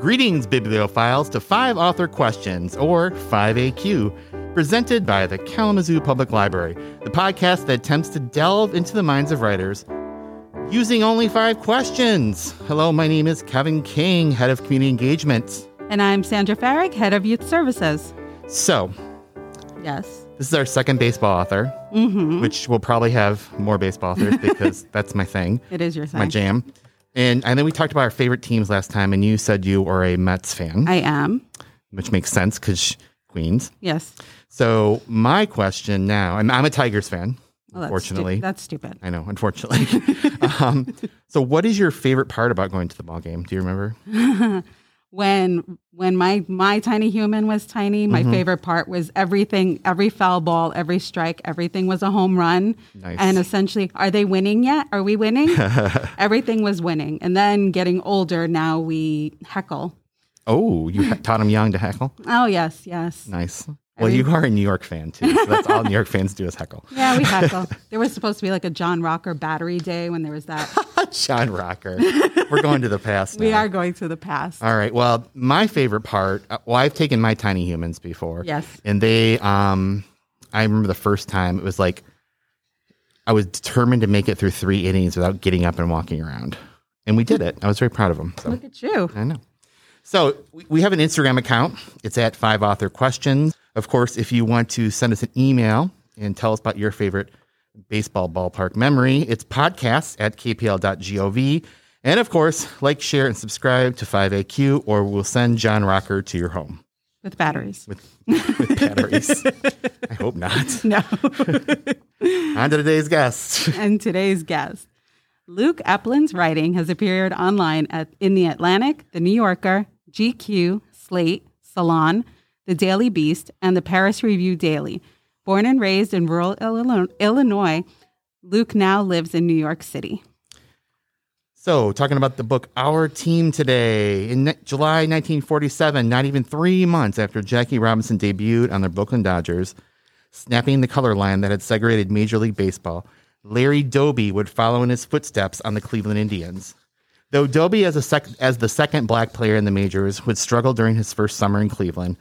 Greetings, bibliophiles, to Five Author Questions, or 5AQ, presented by the Kalamazoo Public Library, the podcast that attempts to delve into the minds of writers using only five questions. Hello, my name is Kevin King, Head of Community Engagement. And I'm Sandra Farrig, Head of Youth Services. So, Yes. this is our second baseball author, Mm-hmm. which will probably have more baseball authors because that's my thing, It is your thing. my jam. And I know we talked about our favorite teams last time, and you said you were a Mets fan, I am. which makes sense because Queens. Yes. So my question now, I'm, I'm a Tigers fan, Well, that's unfortunately. stu- that's stupid. I know, unfortunately. um, so what is your favorite part about going to the ball game? Do you remember? when when my my tiny human was tiny, my Mm-hmm. favorite part was everything, every foul ball, every strike, everything was a home run. Nice. And essentially, are they winning yet? Are we winning? everything was winning. And then getting older, now we heckle. Oh, you taught him young to heckle? Oh yes, yes. Nice. Well, you are a New York fan too. So that's all New York fans do is heckle. Yeah, we heckle. there was supposed to be like a John Rocker battery day when there was that. John Rocker. We're going to the past. we are going to the past. All right. Well, my favorite part. uh, Well, I've taken my tiny humans before. Yes. And they, um, I remember the first time it was like I was determined to make it through three innings without getting up and walking around, and we did it. I was very proud of them. So Look at you. I know. So we- we have an Instagram account. It's at Five Author Questions. Of course, if you want to send us an email and tell us about your favorite baseball ballpark memory, it's podcasts at kpl.gov. And of course, like, share, and subscribe to 5AQ, or we'll send John Rocker to your home With batteries. with, with batteries. I hope not. No. On to today's guest. and today's guest. Luke Epplin's writing has appeared online at, in The Atlantic, The New Yorker, GQ, Slate, Salon, The Daily Beast, and the Paris Review Daily. Born and raised in rural Illinois, Luke now lives in New York City. So, talking about the book Our Team today. In July 1947, not even three months after Jackie Robinson debuted on the Brooklyn Dodgers, snapping the color line that had segregated Major League Baseball, Larry Doby would follow in his footsteps on the Cleveland Indians. Though Doby, as, a sec- as the second black player in the majors, would struggle during his first summer in Cleveland,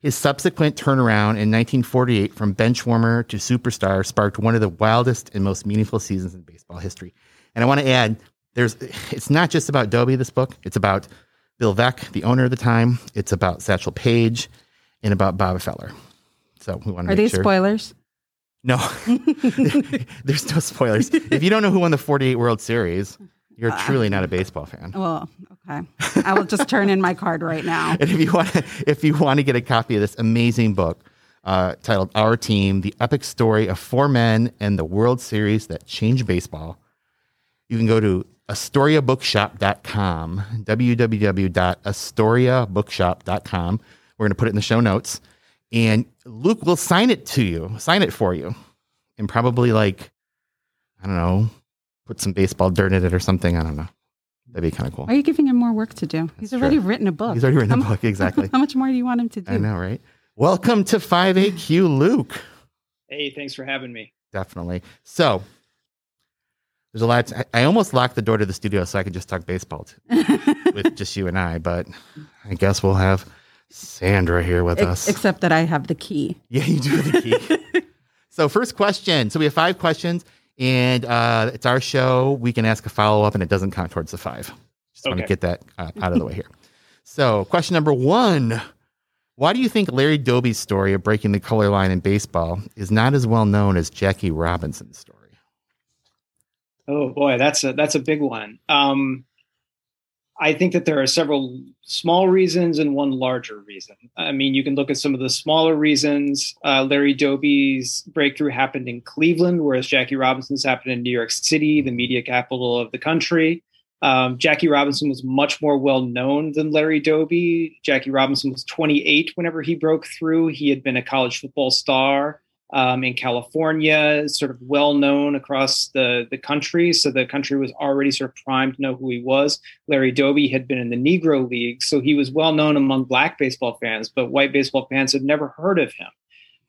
his subsequent turnaround in 1948 from bench warmer to superstar sparked one of the wildest and most meaningful seasons in baseball history. And I want to add, there's it's not just about Doby, this book. It's about Bill Veeck, the owner of the time. It's about Satchel Paige and about Bob Feller. So we want to Are these sure. spoilers? No, there's no spoilers. If you don't know who won the 48 World Series, you're truly not a baseball fan. Well, okay. I will just turn in my card right now. And if you want, to, if you want to get a copy of this amazing book uh, titled "Our Team: The Epic Story of Four Men and the World Series That Changed Baseball," you can go to AstoriaBookshop.com. www.astoriabookshop.com. We're going to put it in the show notes, and Luke will sign it to you, sign it for you, and probably like I don't know, put some baseball dirt in it or something. I don't know. That'd be kind of cool. Why are you giving him more work to do? He's That's already true. written a book. He's already written a book, exactly. How much more do you want him to do? I know, right? Welcome to 5AQ, Luke. Hey, thanks for having me. Definitely. So, there's a lot. I, I almost locked the door to the studio so I could just talk baseball to, with just you and I, but I guess we'll have Sandra here with Ex- us. Except that I have the key. yeah, you do have the key. so, first question. So, we have five questions, and uh, it's our show. We can ask a follow up, and it doesn't count towards the five. Just want to get that uh, out of the way here. So, question number one Why do you think Larry Doby's story of breaking the color line in baseball is not as well known as Jackie Robinson's story? Oh boy, that's a that's a big one. Um, I think that there are several small reasons and one larger reason. I mean, you can look at some of the smaller reasons. Uh, Larry Doby's breakthrough happened in Cleveland, whereas Jackie Robinson's happened in New York City, the media capital of the country. Um, Jackie Robinson was much more well known than Larry Doby. Jackie Robinson was 28 whenever he broke through. He had been a college football star um, in California, sort of well known across the, the country. So the country was already sort of primed to know who he was. Larry Doby had been in the Negro League, so he was well known among black baseball fans, but white baseball fans had never heard of him.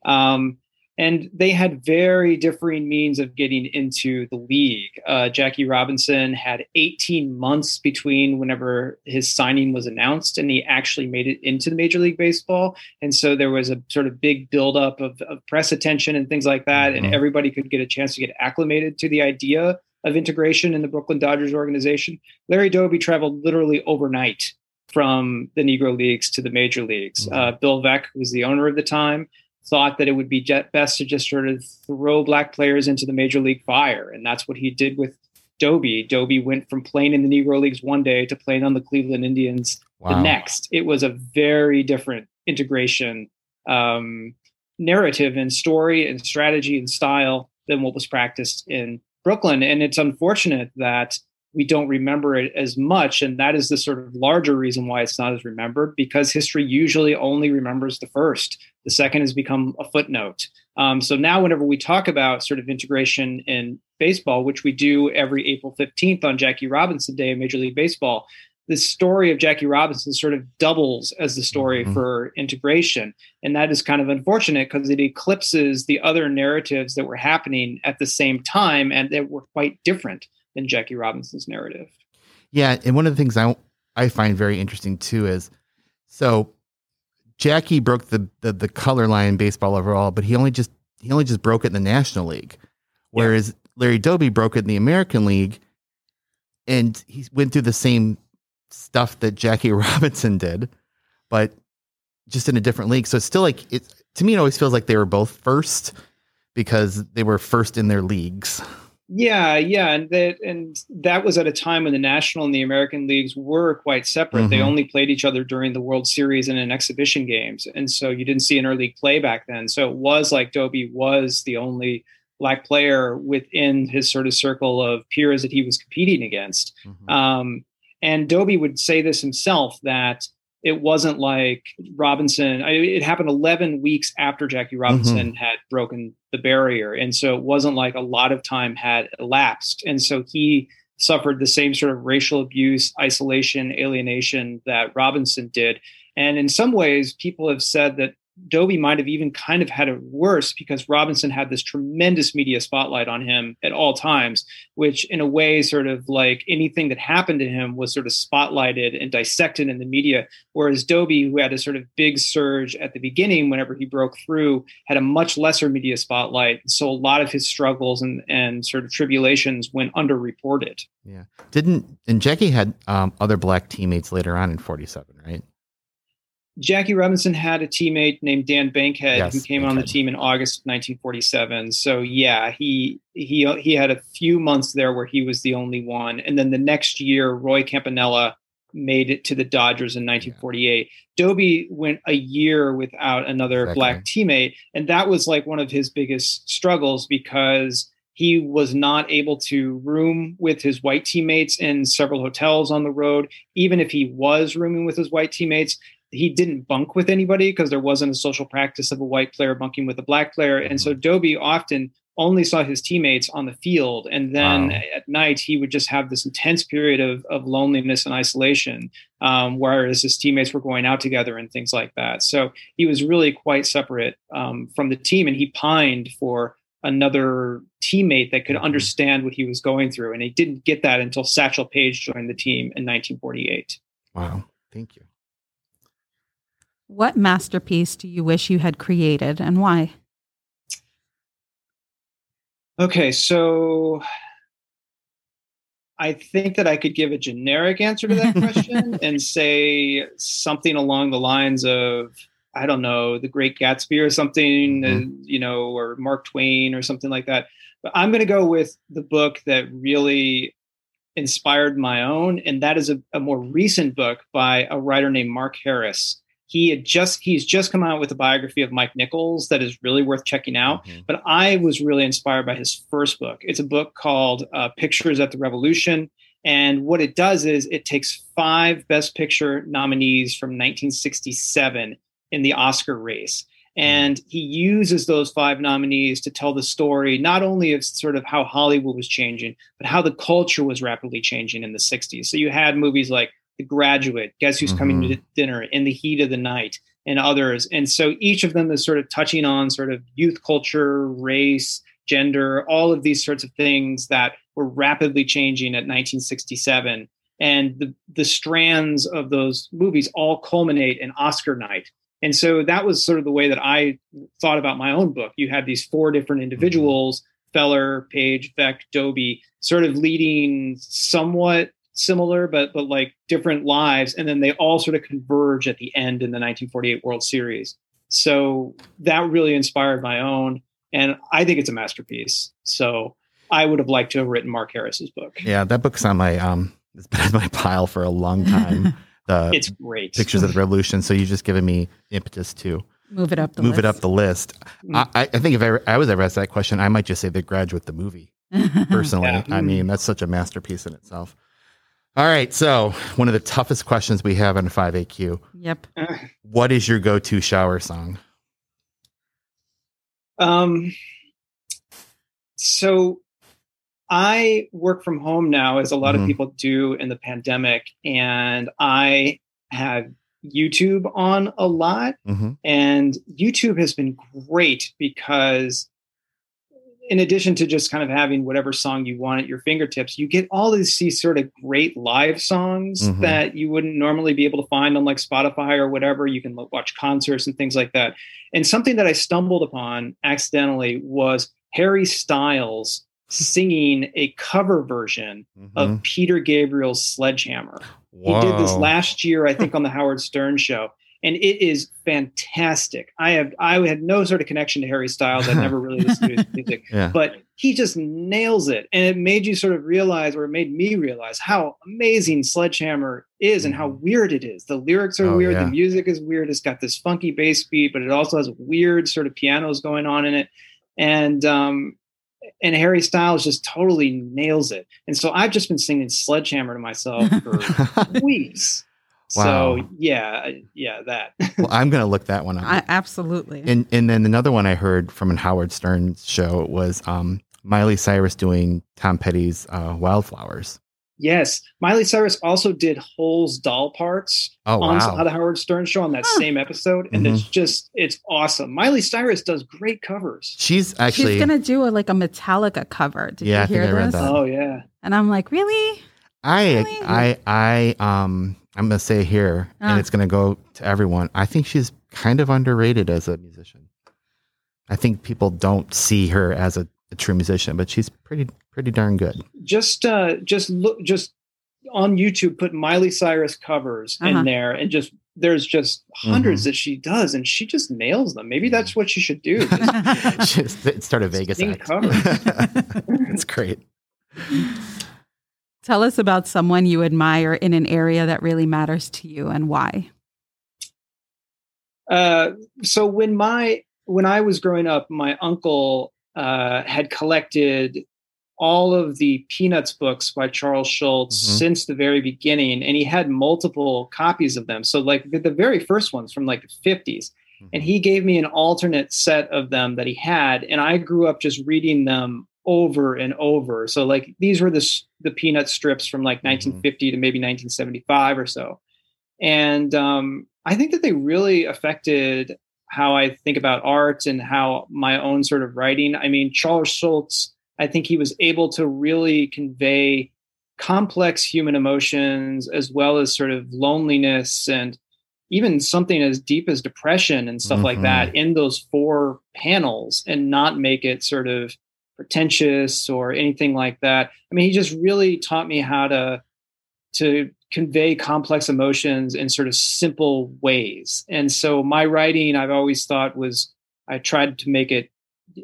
Um, and they had very differing means of getting into the league. Uh, Jackie Robinson had 18 months between whenever his signing was announced and he actually made it into the Major League Baseball. And so there was a sort of big buildup of, of press attention and things like that. Mm-hmm. And everybody could get a chance to get acclimated to the idea of integration in the Brooklyn Dodgers organization. Larry Doby traveled literally overnight from the Negro Leagues to the major leagues. Mm-hmm. Uh, Bill Veeck was the owner of the time thought that it would be best to just sort of throw black players into the major league fire. And that's what he did with Doby. Doby went from playing in the Negro Leagues one day to playing on the Cleveland Indians wow. the next. It was a very different integration um, narrative and story and strategy and style than what was practiced in Brooklyn. And it's unfortunate that we don't remember it as much. And that is the sort of larger reason why it's not as remembered because history usually only remembers the first. The second has become a footnote. Um, so now, whenever we talk about sort of integration in baseball, which we do every April 15th on Jackie Robinson Day in Major League Baseball, the story of Jackie Robinson sort of doubles as the story mm-hmm. for integration. And that is kind of unfortunate because it eclipses the other narratives that were happening at the same time and that were quite different than Jackie Robinson's narrative. Yeah, and one of the things I I find very interesting too is so Jackie broke the, the the, color line in baseball overall, but he only just he only just broke it in the National League, whereas yeah. Larry Doby broke it in the American League, and he went through the same stuff that Jackie Robinson did, but just in a different league. So it's still like it to me. It always feels like they were both first because they were first in their leagues. Yeah, yeah, and that and that was at a time when the national and the American leagues were quite separate. Mm-hmm. They only played each other during the World Series and in exhibition games, and so you didn't see interleague play back then. So it was like Doby was the only black player within his sort of circle of peers that he was competing against. Mm-hmm. Um, and Doby would say this himself that it wasn't like Robinson. I, it happened 11 weeks after Jackie Robinson mm-hmm. had broken the barrier, and so it wasn't like a lot of time had elapsed, and so he suffered the same sort of racial abuse, isolation, alienation that Robinson did. And in some ways, people have said that Doby might have even kind of had it worse because Robinson had this tremendous media spotlight on him at all times, which in a way, sort of like anything that happened to him was sort of spotlighted and dissected in the media. Whereas Doby, who had a sort of big surge at the beginning, whenever he broke through, had a much lesser media spotlight. So a lot of his struggles and, and sort of tribulations went underreported. Yeah. Didn't, and Jackie had um, other black teammates later on in 47, right? Jackie Robinson had a teammate named Dan Bankhead yes, who came Bankhead. on the team in August 1947. So yeah, he he he had a few months there where he was the only one, and then the next year, Roy Campanella made it to the Dodgers in 1948. Yeah. Doby went a year without another exactly. black teammate, and that was like one of his biggest struggles because he was not able to room with his white teammates in several hotels on the road. Even if he was rooming with his white teammates, he didn't bunk with anybody because there wasn't a social practice of a white player bunking with a black player. And so mm-hmm. Doby often only saw his teammates on the field. And then wow. at night, he would just have this intense period of, of loneliness and isolation, um, whereas his teammates were going out together and things like that. So he was really quite separate um, from the team and he pined for another teammate that could mm-hmm. understand what he was going through. And he didn't get that until Satchel Paige joined the team in 1948. Wow. Thank you. What masterpiece do you wish you had created and why? Okay, so I think that I could give a generic answer to that question and say something along the lines of I don't know, The Great Gatsby or something, mm-hmm. uh, you know, or Mark Twain or something like that. But I'm going to go with the book that really inspired my own, and that is a, a more recent book by a writer named Mark Harris he had just he's just come out with a biography of Mike Nichols that is really worth checking out. Mm-hmm. But I was really inspired by his first book. It's a book called uh, Pictures at the Revolution, and what it does is it takes five Best Picture nominees from 1967 in the Oscar race. Mm-hmm. And he uses those five nominees to tell the story not only of sort of how Hollywood was changing, but how the culture was rapidly changing in the 60s. So you had movies like the Graduate, Guess Who's mm-hmm. Coming to Dinner, In the Heat of the Night. and others. And so each of them is sort of touching on sort of youth culture, race, gender, all of these sorts of things that were rapidly changing at 1967. And the, the strands of those movies all culminate in Oscar night. And so that was sort of the way that I thought about my own book. You had these four different individuals Feller, Paige, Veeck, Doby, sort of leading somewhat similar but but like different lives and then they all sort of converge at the end in the 1948 world series so that really inspired my own and i think it's a masterpiece so i would have liked to have written mark harris's book Yeah, that book's on my um it's been on my pile for a long time. The it's great pictures of the revolution. So you've just given me impetus to Move it up the move it up list. the list. I, I I think if I, I was ever asked that question, I might just say The Graduate, the movie. Personally, Yeah. I mean that's such a masterpiece in itself. All right, so one of the toughest questions we have on 5AQ: Yep. What is your go-to shower song? Um, so I work from home now, as a lot Mhm. of people do in the pandemic, and I have YouTube on a lot. hmm And YouTube has been great because, in addition to just kind of having whatever song you want at your fingertips, you get all these, these sort of great live songs Mhm. that you wouldn't normally be able to find on like Spotify or whatever. You can watch concerts and things like that. And something that I stumbled upon accidentally was Harry Styles singing a cover version of Peter Gabriel's Sledgehammer. He did this last year, I think, on the Howard Stern show, and it is fantastic. I have I had no sort of connection to Harry Styles. I never really listened to his music, Yeah. but he just nails it, and it made you sort of realize, or it made me realize, how amazing Sledgehammer is and how weird it is. The lyrics are Mm-hmm. Oh, weird, yeah. the music is weird. It's got this funky bass beat, but it also has weird sort of pianos going on in it, and um, and Harry Styles just totally nails it. And so I've just been singing Sledgehammer to myself for weeks. Wow. So yeah, yeah, that. well, I'm gonna look that one up. I, absolutely. And and then another one I heard from an Howard Stern show was um, Miley Cyrus doing Tom Petty's uh, Wildflowers. yes, Miley Cyrus also did Hole's doll parts Oh on wow! the Howard Stern show on that Huh. same episode, and it's just it's awesome. Miley Cyrus does great covers. She's actually She's gonna do a, like a Metallica cover. Did Yeah, I you think hear I read this? that. Oh yeah, And I'm like, really? I Really? I I um I'm gonna say here, Ah. and it's gonna go to everyone. I think she's kind of underrated as a musician. I think people don't see her as a, a true musician, but she's pretty pretty darn good. just uh, just look just on YouTube. Put Miley Cyrus covers Uh-huh. in there, and just there's just 100s Mm-hmm. that she does, and she just nails them. Maybe that's what she should do. Just She's- it started Vegas. Sing act. covers. it's great. Tell us about someone you admire in an area that really matters to you and why. Uh, so when my when I was growing up, my uncle uh, had collected all of the Peanuts books by Charles Schulz Mhm. since the very beginning, and he had multiple copies of them. So like the, the very first ones from like the fifties, and he gave me an alternate set of them that he had, and I grew up just reading them over and over. So like these were the the Peanut strips from like 1950 to maybe 1975 or so, and um, I think that they really affected how I think about art and how my own sort of writing. I mean, Charles Schulz, I think he was able to really convey complex human emotions as well as sort of loneliness and even something as deep as depression and stuff like Mhm. that in those four panels and not make it sort of pretentious or anything like that. I mean, he just really taught me how to to convey complex emotions in sort of simple ways. And so my writing I've always thought was I tried to make it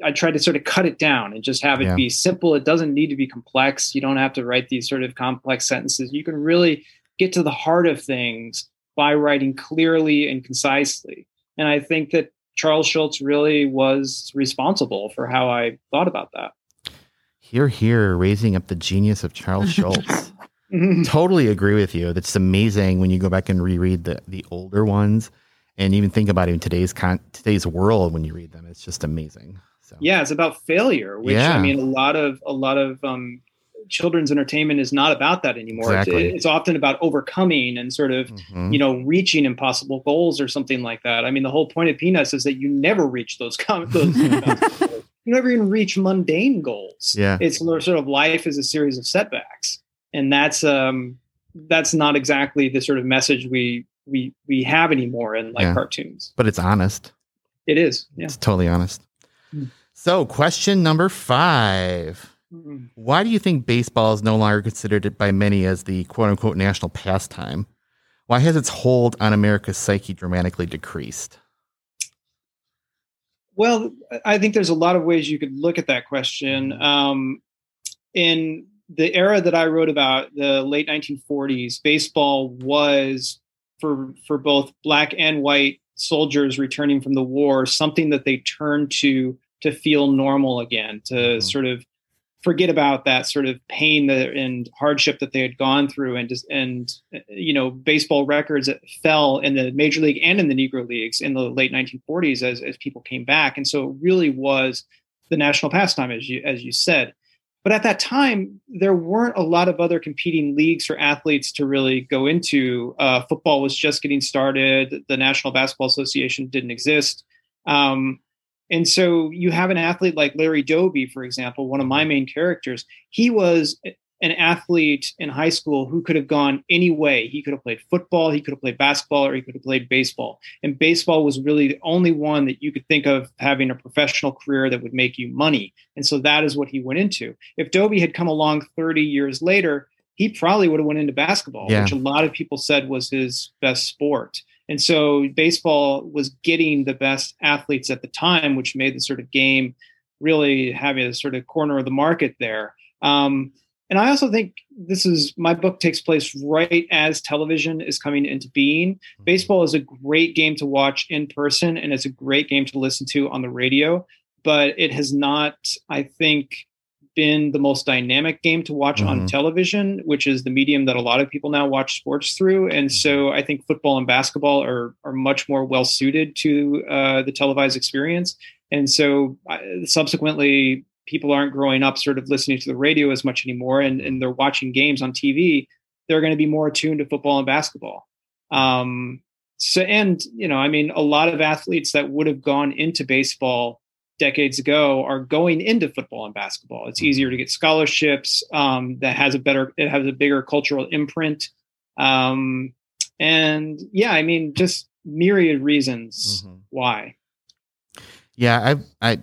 I tried to sort of cut it down and just have it Yeah. be simple. It doesn't need to be complex. You don't have to write these sort of complex sentences. You can really get to the heart of things by writing clearly and concisely. And I think that Charles Schulz really was responsible for how I thought about that. Here, here, raising up the genius of Charles Schulz. totally agree with you. That's amazing when you go back and reread the the older ones, and even think about it in today's con- today's world when you read them. It's just amazing. So yeah it's about failure which Yeah. i mean a lot of a lot of um children's entertainment is not about that anymore. Exactly. It's, it's often about overcoming and sort of Mhm. you know reaching impossible goals or something like that. I mean, the whole point of Peanuts is that you never reach those com- those. you never even reach mundane goals. Yeah. it's sort of life is a series of setbacks, and that's um that's not exactly the sort of message we we we have anymore in like Yeah. cartoons. but it's honest. It is, yeah. It's totally honest. Mm. So, question number five. Why do you think baseball is no longer considered by many as the quote unquote national pastime? Why has its hold on America's psyche dramatically decreased? Well, I think there's a lot of ways you could look at that question. Um, in the era that I wrote about, the late 1940s, baseball was for for both black and white soldiers returning from the war something that they turned to to feel normal again, to Mhm. sort of forget about that sort of pain that, and hardship that they had gone through, and and you know baseball records fell in the major league and in the Negro leagues in the late 1940s as as people came back, and so it really was the national pastime, as you as you said. But at that time, there weren't a lot of other competing leagues for athletes to really go into. Uh, football was just getting started. The National Basketball Association didn't exist. Um, and so you have an athlete like Larry Doby, for example, one of my main characters. He was an athlete in high school who could have gone any way. He could have played football, he could have played basketball, or he could have played baseball. And baseball was really the only one that you could think of having a professional career that would make you money. And so that is what he went into. If Doby had come along 30 years later, he probably would have went into basketball, Yeah. which a lot of people said was his best sport. And so baseball was getting the best athletes at the time, which made the sort of game really having a sort of corner of the market there. Um, and I also think this is my book takes place right as television is coming into being. Baseball is a great game to watch in person, and it's a great game to listen to on the radio. But it has not, I think, been the most dynamic game to watch on Mhm. television, which is the medium that a lot of people now watch sports through. And so I think football and basketball are are much more well suited to uh, the televised experience. And so uh, subsequently, people aren't growing up sort of listening to the radio as much anymore, and, and they're watching games on TV. They're going to be more attuned to football and basketball. Um, so, and you know, I mean, a lot of athletes that would have gone into baseball decades ago are going into football and basketball. It's easier to get scholarships. Um, that has a better, it has a bigger cultural imprint. Um, and yeah, I mean, just myriad reasons Mhm. why. Yeah, I, I,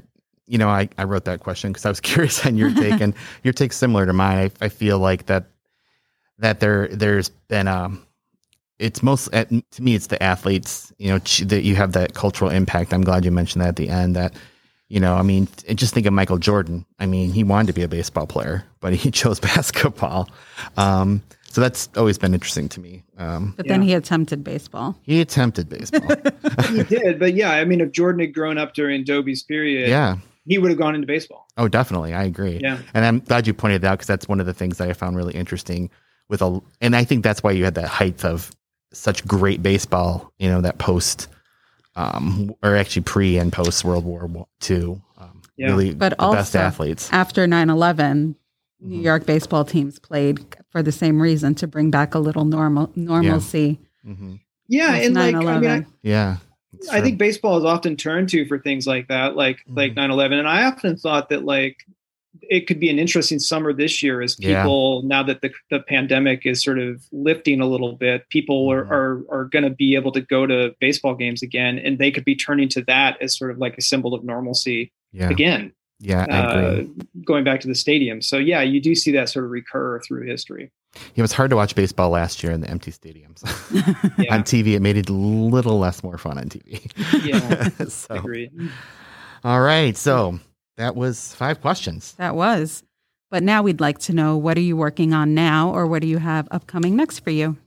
you know, I, I wrote that question because I was curious on your take, and your take's similar to mine. I, I feel like that that there there's been um, it's most at, to me it's the athletes. You know, ch- that you have that cultural impact. I'm glad you mentioned that at the end. That you know, I mean, just think of Michael Jordan. I mean, he wanted to be a baseball player, but he chose basketball. Um, so that's always been interesting to me. Um, But then Yeah. he attempted baseball. he attempted baseball. he did, but yeah, I mean, if Jordan had grown up during Doby's period, yeah. he would have gone into baseball. Oh, definitely. I agree. Yeah. And I'm glad you pointed that out because that's one of the things that I found really interesting with a, and I think that's why you had that height of such great baseball, you know, that post, um, or actually pre and post World War II. Um, Yeah. Really But the best also- athletes. After 9 11, New Mhm. York baseball teams played for the same reason to bring back a little normal normalcy. Yeah, Post and like I mean, I, Yeah. I think baseball is often turned to for things like that, like like Mhm. 9/11. And I often thought that like it could be an interesting summer this year as Yeah. people now that the the pandemic is sort of lifting a little bit, people are are, are going to be able to go to baseball games again, and they could be turning to that as sort of like a symbol of normalcy yeah. again, Yeah. Uh, going back to the stadium. So yeah, you do see that sort of recur through history. It was hard to watch baseball last year in the empty stadiums. Yeah, on TV, it made it a little less more fun on TV. yeah, so, agreed. all right. So that was five questions. That was. But now we'd like to know what are you working on now or what do you have upcoming next for you?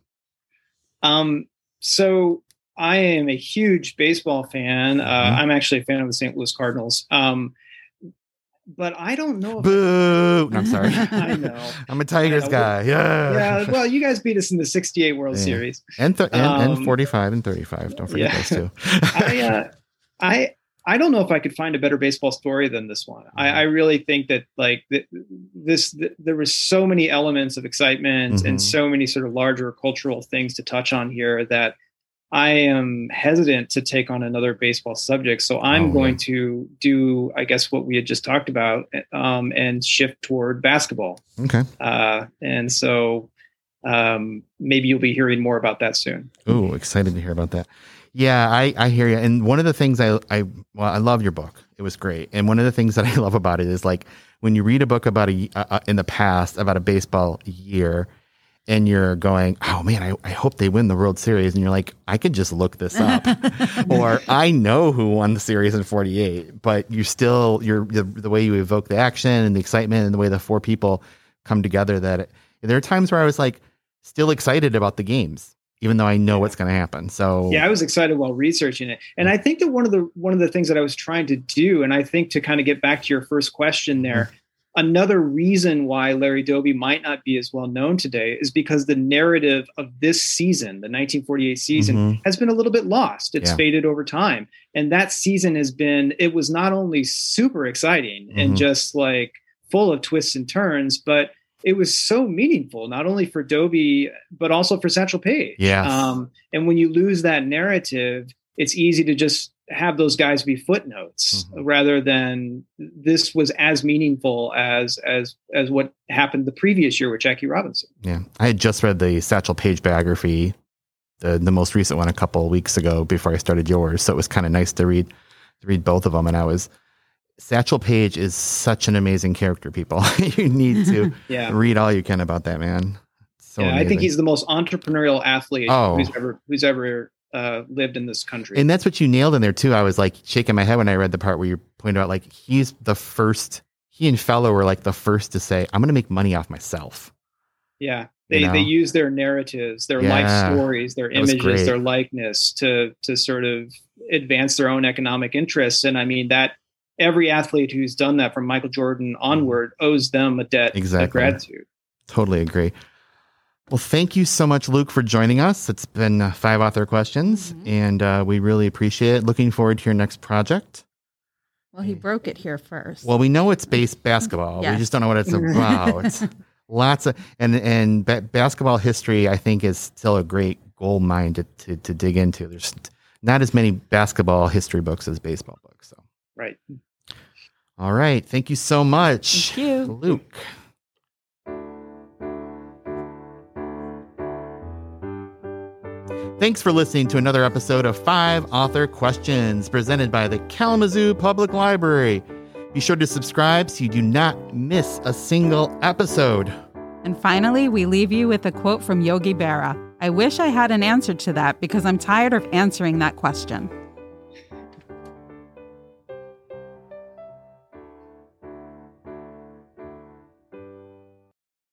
Um, so I am a huge baseball fan. Uh, Mhm. I'm actually a fan of the St. Louis Cardinals. Um, but I don't know. If Boo! No, I'm sorry. I know. I'm a Tigers guy. Yeah. Yeah, well, you guys beat us in the '68 World Yeah. Series. and, th- and, and Um, 45 and 35. Don't forget yeah. those two. I, uh, I, I don't know if I could find a better baseball story than this one. I, I really think that like th- this, th- there was so many elements of excitement Mhm. and so many sort of larger cultural things to touch on here that I am hesitant to take on another baseball subject. So I'm Oh, going yeah. to do, I guess, what we had just talked about, um, and shift toward basketball. Okay. Uh, and so um, maybe you'll be hearing more about that soon. Ooh, excited to hear about that. Yeah, I, I hear you. And one of the things I, I, well, I love your book. It was great. And one of the things that I love about it is like when you read a book about a, uh, uh, in the past about a baseball year and you're going, oh man, I, I hope they win the World Series. And you're like, I could just look this up. or I know who won the series in 48, but you still, you're the, the way you evoke the action and the excitement and the way the four people come together that it, there are times where I was like still excited about the games, even though I know what's going to happen. So Yeah, I was excited while researching it, and I think that one of the one of the things that I was trying to do, and I think to kind of get back to your first question there, another reason why Larry Doby might not be as well known today is because the narrative of this season, the 1948 season, Mhm. has been a little bit lost. It's Yeah. faded over time, and that season has been. It was not only super exciting Mhm. and just like full of twists and turns, but it was so meaningful, not only for Doby but also for Satchel Paige. Yes. Um, and when you lose that narrative, it's easy to just have those guys be footnotes Mhm. rather than this was as meaningful as as as what happened the previous year with Jackie Robinson. yeah, I had just read the Satchel Paige biography, the the most recent one a couple of weeks ago before I started yours. So it was kind of nice to read to read both of them. And I was Satchel Paige is such an amazing character. People, you need to Yeah. read all you can about that man. So yeah, I think he's the most entrepreneurial athlete Oh. who's ever who's ever uh, lived in this country. And that's what you nailed in there too. I was like shaking my head when I read the part where you pointed out like he's the first. He and Feller were like the first to say, "I'm going to make money off myself." Yeah. You They, they use their narratives, their Yeah. life stories, their That images, their likeness to to sort of advance their own economic interests. And I mean that every athlete who's done that from Michael Jordan onward owes them a debt Exactly. of gratitude. Totally agree. Well, thank you so much, Luke, for joining us. It's been uh, five author questions, Mhm. and uh, we really appreciate it. Looking forward to your next project. Well, he broke it here first. Well, we know it's base basketball. We just don't know what it's about. It's lots of and and ba- basketball history. I think is still a great gold mine to, to to dig into. There's not as many basketball history books as baseball books. So, Right. all right, thank you so much, Thank you. Luke. Thanks for listening to another episode of Five Author Questions presented by the Kalamazoo Public Library. Be sure to subscribe so you do not miss a single episode. And finally, we leave you with a quote from Yogi Berra I wish I had an answer to that because I'm tired of answering that question.